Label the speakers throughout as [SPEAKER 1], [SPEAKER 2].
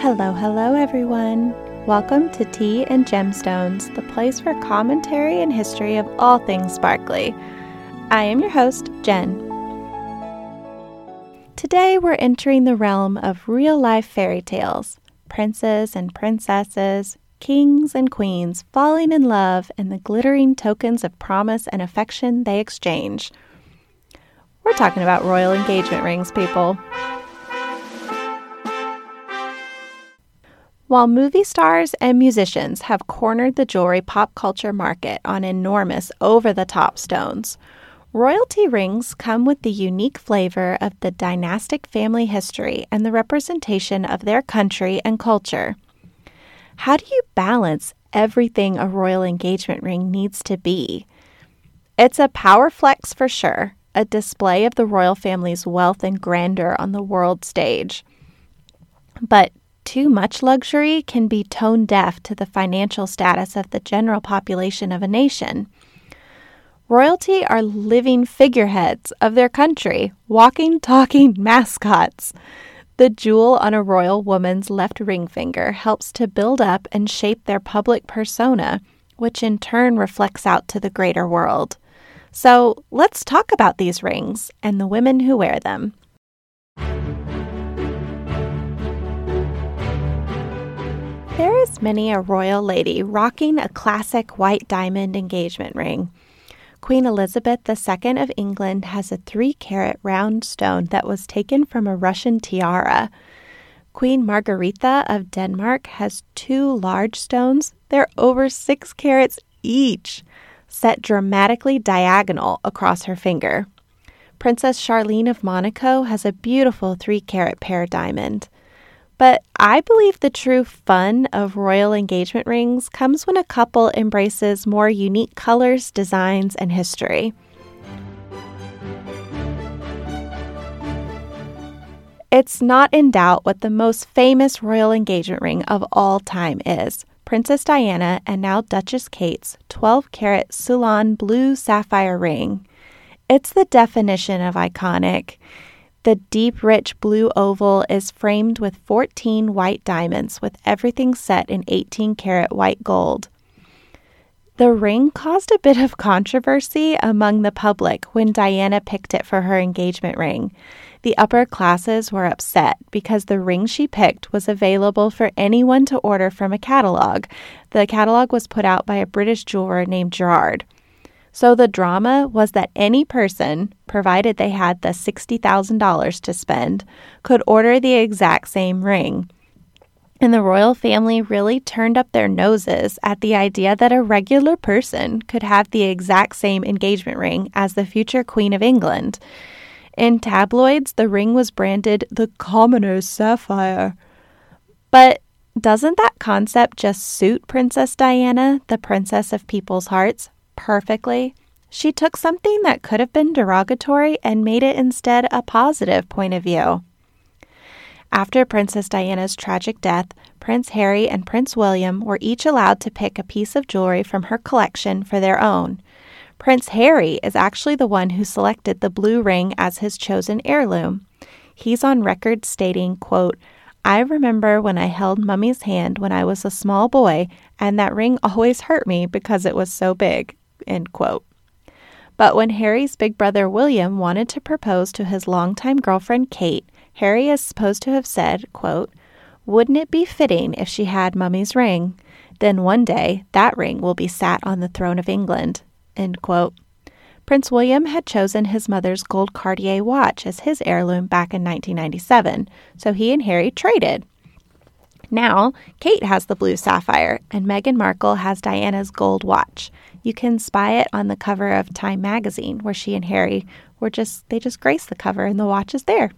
[SPEAKER 1] Hello, hello, everyone. Welcome to Tea and Gemstones, the place for commentary and history of all things sparkly. I am your host, Jen. Today, we're entering the realm of real life fairy tales princes and princesses, kings and queens falling in love, and the glittering tokens of promise and affection they exchange. We're talking about royal engagement rings, people. While movie stars and musicians have cornered the jewelry pop culture market on enormous over the top stones, royalty rings come with the unique flavor of the dynastic family history and the representation of their country and culture. How do you balance everything a royal engagement ring needs to be? It's a power flex for sure, a display of the royal family's wealth and grandeur on the world stage. But too much luxury can be tone deaf to the financial status of the general population of a nation. Royalty are living figureheads of their country, walking, talking mascots. The jewel on a royal woman's left ring finger helps to build up and shape their public persona, which in turn reflects out to the greater world. So let's talk about these rings and the women who wear them. Is many a royal lady rocking a classic white diamond engagement ring. Queen Elizabeth II of England has a three carat round stone that was taken from a Russian tiara. Queen Margaretha of Denmark has two large stones. They're over six carats each, set dramatically diagonal across her finger. Princess Charlene of Monaco has a beautiful three carat pear diamond. But I believe the true fun of royal engagement rings comes when a couple embraces more unique colors, designs, and history. It's not in doubt what the most famous royal engagement ring of all time is Princess Diana and now Duchess Kate's 12 carat Ceylon blue sapphire ring. It's the definition of iconic. The deep, rich blue oval is framed with 14 white diamonds, with everything set in 18 karat white gold. The ring caused a bit of controversy among the public when Diana picked it for her engagement ring. The upper classes were upset because the ring she picked was available for anyone to order from a catalog. The catalog was put out by a British jeweler named Garrard. So the drama was that any person, provided they had the $60,000 to spend, could order the exact same ring. And the royal family really turned up their noses at the idea that a regular person could have the exact same engagement ring as the future Queen of England. In tabloids, the ring was branded the commoner's sapphire. But doesn't that concept just suit Princess Diana, the princess of people's hearts, perfectly. She took something that could have been derogatory and made it instead a positive point of view. After Princess Diana's tragic death, Prince Harry and Prince William were each allowed to pick a piece of jewelry from her collection for their own. Prince Harry is actually the one who selected the blue ring as his chosen heirloom. He's on record stating, quote, I remember when I held Mummy's hand when I was a small boy, and that ring always hurt me because it was so big. End quote. But when Harry's big brother William wanted to propose to his longtime girlfriend Kate, Harry is supposed to have said, quote, Wouldn't it be fitting if she had Mummy's ring? Then one day that ring will be sat on the throne of England. End quote. Prince William had chosen his mother's gold Cartier watch as his heirloom back in 1997, so he and Harry traded. Now, Kate has the blue sapphire, and Meghan Markle has Diana's gold watch. You can spy it on the cover of Time magazine, where she and Harry were just, they just grace the cover, and the watch is there.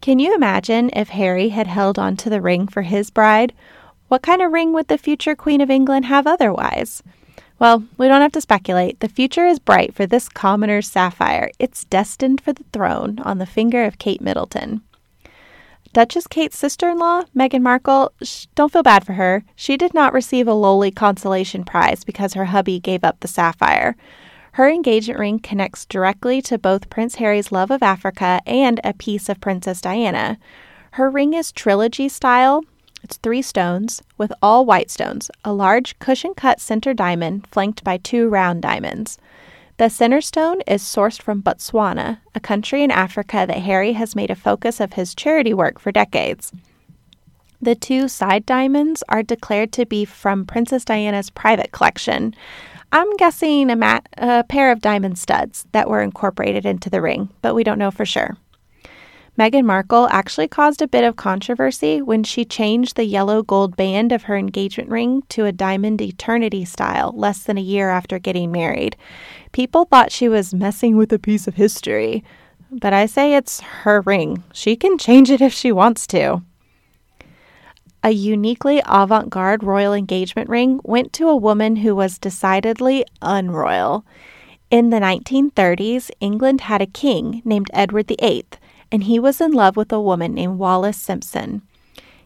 [SPEAKER 1] Can you imagine if Harry had held on to the ring for his bride? What kind of ring would the future Queen of England have otherwise? Well, we don't have to speculate. The future is bright for this commoner's sapphire. It's destined for the throne on the finger of Kate Middleton. Duchess Kate's sister in law, Meghan Markle, sh- don't feel bad for her. She did not receive a lowly consolation prize because her hubby gave up the sapphire. Her engagement ring connects directly to both Prince Harry's love of Africa and a piece of Princess Diana. Her ring is trilogy style. It's three stones with all white stones, a large cushion cut center diamond flanked by two round diamonds. The center stone is sourced from Botswana, a country in Africa that Harry has made a focus of his charity work for decades. The two side diamonds are declared to be from Princess Diana's private collection. I'm guessing a, mat- a pair of diamond studs that were incorporated into the ring, but we don't know for sure. Meghan Markle actually caused a bit of controversy when she changed the yellow gold band of her engagement ring to a diamond eternity style less than a year after getting married. People thought she was messing with a piece of history, but I say it's her ring. She can change it if she wants to. A uniquely avant garde royal engagement ring went to a woman who was decidedly unroyal. In the 1930s, England had a king named Edward VIII and he was in love with a woman named Wallis Simpson.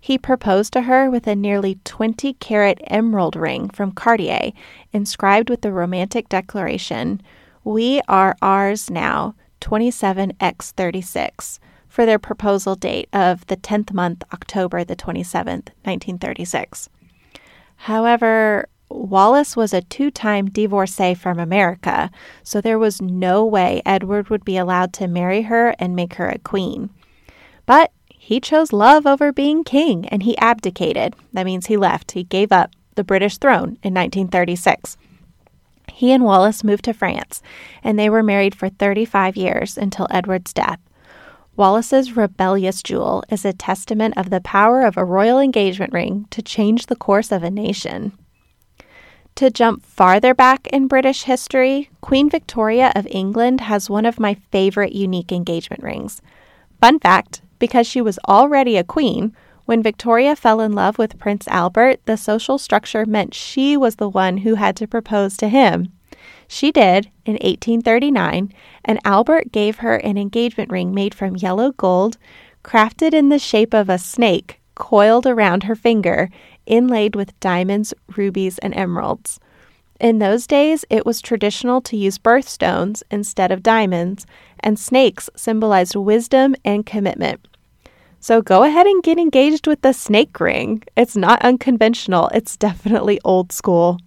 [SPEAKER 1] He proposed to her with a nearly 20 carat emerald ring from Cartier, inscribed with the romantic declaration, We are ours now, 27x36, for their proposal date of the 10th month, October the 27th, 1936. However, Wallis was a two time divorcee from America, so there was no way Edward would be allowed to marry her and make her a queen. But he chose love over being king and he abdicated. That means he left, he gave up the British throne in 1936. He and Wallis moved to France, and they were married for 35 years until Edward's death. Wallis's rebellious jewel is a testament of the power of a royal engagement ring to change the course of a nation. To jump farther back in British history, Queen Victoria of England has one of my favorite unique engagement rings. Fun fact because she was already a queen, when Victoria fell in love with Prince Albert, the social structure meant she was the one who had to propose to him. She did in 1839, and Albert gave her an engagement ring made from yellow gold, crafted in the shape of a snake coiled around her finger inlaid with diamonds, rubies, and emeralds. In those days, it was traditional to use birthstones instead of diamonds, and snakes symbolized wisdom and commitment. So go ahead and get engaged with the snake ring. It's not unconventional, it's definitely old school.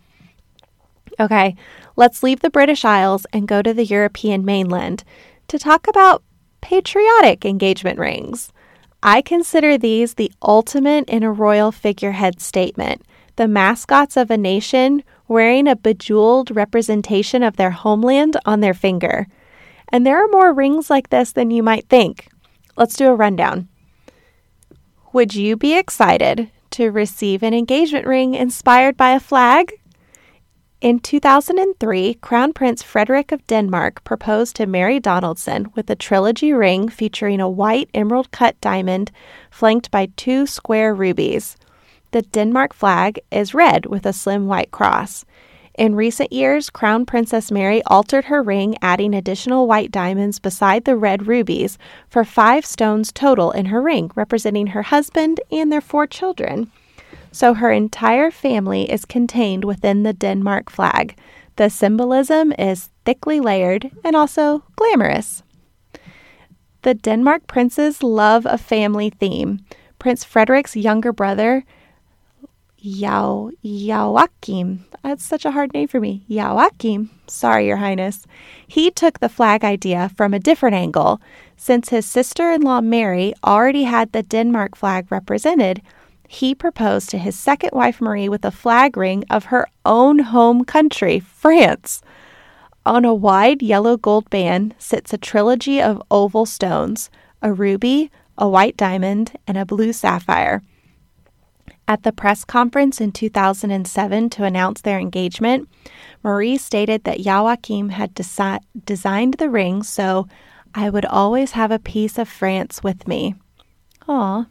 [SPEAKER 1] Okay, let's leave the British Isles and go to the European mainland to talk about patriotic engagement rings. I consider these the ultimate in a royal figurehead statement. The mascots of a nation wearing a bejeweled representation of their homeland on their finger. And there are more rings like this than you might think. Let's do a rundown. Would you be excited to receive an engagement ring inspired by a flag? In 2003, Crown Prince Frederik of Denmark proposed to Mary Donaldson with a trilogy ring featuring a white emerald cut diamond flanked by two square rubies. The Denmark flag is red with a slim white cross. In recent years, Crown Princess Mary altered her ring, adding additional white diamonds beside the red rubies for five stones total in her ring, representing her husband and their four children so her entire family is contained within the Denmark flag. The symbolism is thickly layered and also glamorous. The Denmark princes love a family theme. Prince Frederik's younger brother, Yao Joachim, that's such a hard name for me. Joachim, sorry, Your Highness. He took the flag idea from a different angle. Since his sister in law Mary already had the Denmark flag represented, he proposed to his second wife Marie with a flag ring of her own home country, France. On a wide yellow gold band sits a trilogy of oval stones a ruby, a white diamond, and a blue sapphire. At the press conference in 2007 to announce their engagement, Marie stated that Joachim had desi- designed the ring so I would always have a piece of France with me. Aw,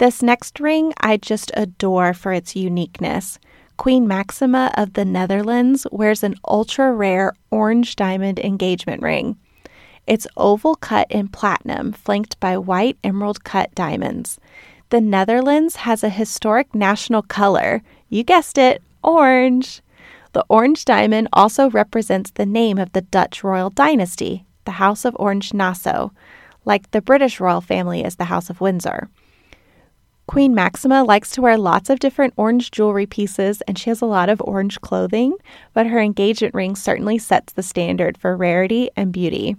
[SPEAKER 1] this next ring I just adore for its uniqueness. Queen Maxima of the Netherlands wears an ultra rare orange diamond engagement ring. It's oval cut in platinum, flanked by white emerald cut diamonds. The Netherlands has a historic national color. You guessed it, orange. The orange diamond also represents the name of the Dutch royal dynasty, the House of Orange Nassau. like the British royal family is the House of Windsor. Queen Maxima likes to wear lots of different orange jewelry pieces and she has a lot of orange clothing, but her engagement ring certainly sets the standard for rarity and beauty.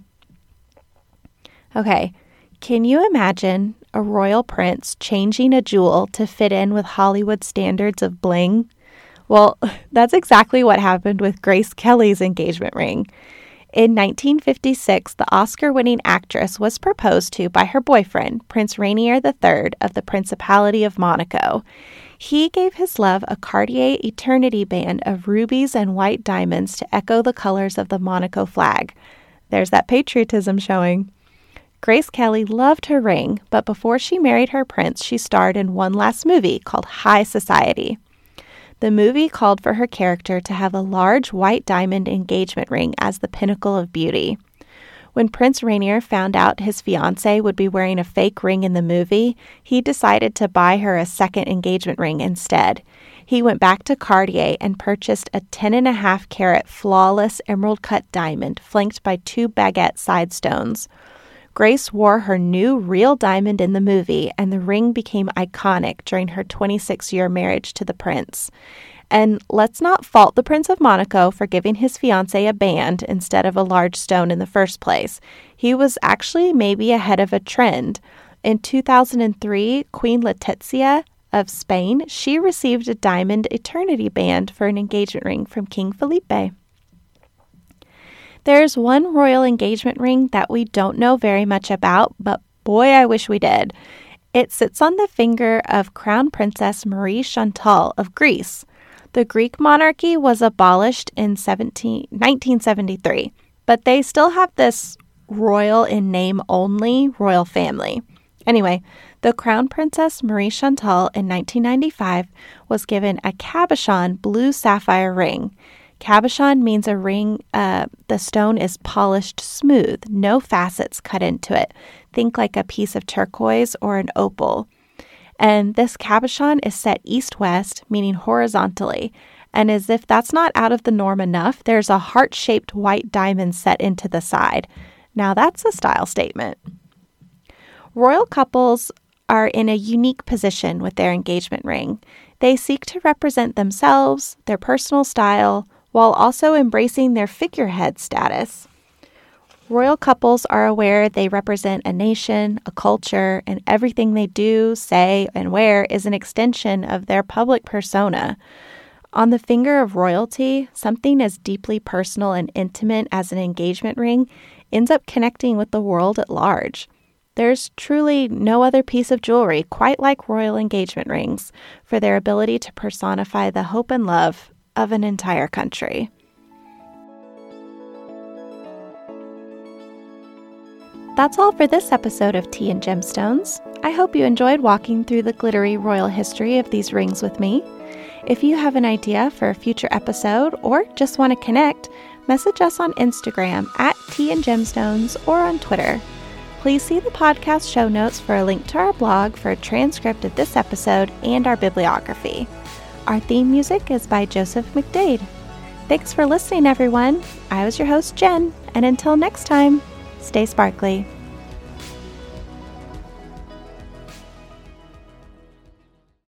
[SPEAKER 1] Okay, can you imagine a royal prince changing a jewel to fit in with Hollywood standards of bling? Well, that's exactly what happened with Grace Kelly's engagement ring. In 1956, the Oscar winning actress was proposed to by her boyfriend, Prince Rainier III of the Principality of Monaco. He gave his love a Cartier Eternity band of rubies and white diamonds to echo the colors of the Monaco flag. There's that patriotism showing. Grace Kelly loved her ring, but before she married her prince, she starred in one last movie called High Society. The movie called for her character to have a large white diamond engagement ring as the pinnacle of beauty. When Prince Rainier found out his fiancee would be wearing a fake ring in the movie, he decided to buy her a second engagement ring instead. He went back to Cartier and purchased a 10.5 carat flawless emerald cut diamond flanked by two baguette side stones. Grace wore her new real diamond in the movie, and the ring became iconic during her 26 year marriage to the prince. And let's not fault the Prince of Monaco for giving his fiancee a band instead of a large stone in the first place. He was actually maybe ahead of a trend. In 2003, Queen Letizia of Spain, she received a diamond eternity band for an engagement ring from King Felipe. There's one royal engagement ring that we don't know very much about, but boy, I wish we did. It sits on the finger of Crown Princess Marie Chantal of Greece. The Greek monarchy was abolished in 17, 1973, but they still have this royal in name only royal family. Anyway, the Crown Princess Marie Chantal in 1995 was given a cabochon blue sapphire ring. Cabochon means a ring, uh, the stone is polished smooth, no facets cut into it. Think like a piece of turquoise or an opal. And this cabochon is set east west, meaning horizontally. And as if that's not out of the norm enough, there's a heart shaped white diamond set into the side. Now that's a style statement. Royal couples are in a unique position with their engagement ring. They seek to represent themselves, their personal style, while also embracing their figurehead status. Royal couples are aware they represent a nation, a culture, and everything they do, say, and wear is an extension of their public persona. On the finger of royalty, something as deeply personal and intimate as an engagement ring ends up connecting with the world at large. There's truly no other piece of jewelry quite like royal engagement rings for their ability to personify the hope and love of an entire country. That's all for this episode of Tea and Gemstones. I hope you enjoyed walking through the glittery royal history of these rings with me. If you have an idea for a future episode or just want to connect, message us on Instagram at Tea and Gemstones or on Twitter. Please see the podcast show notes for a link to our blog for a transcript of this episode and our bibliography. Our theme music is by Joseph McDade. Thanks for listening, everyone. I was your host, Jen, and until next time, stay sparkly.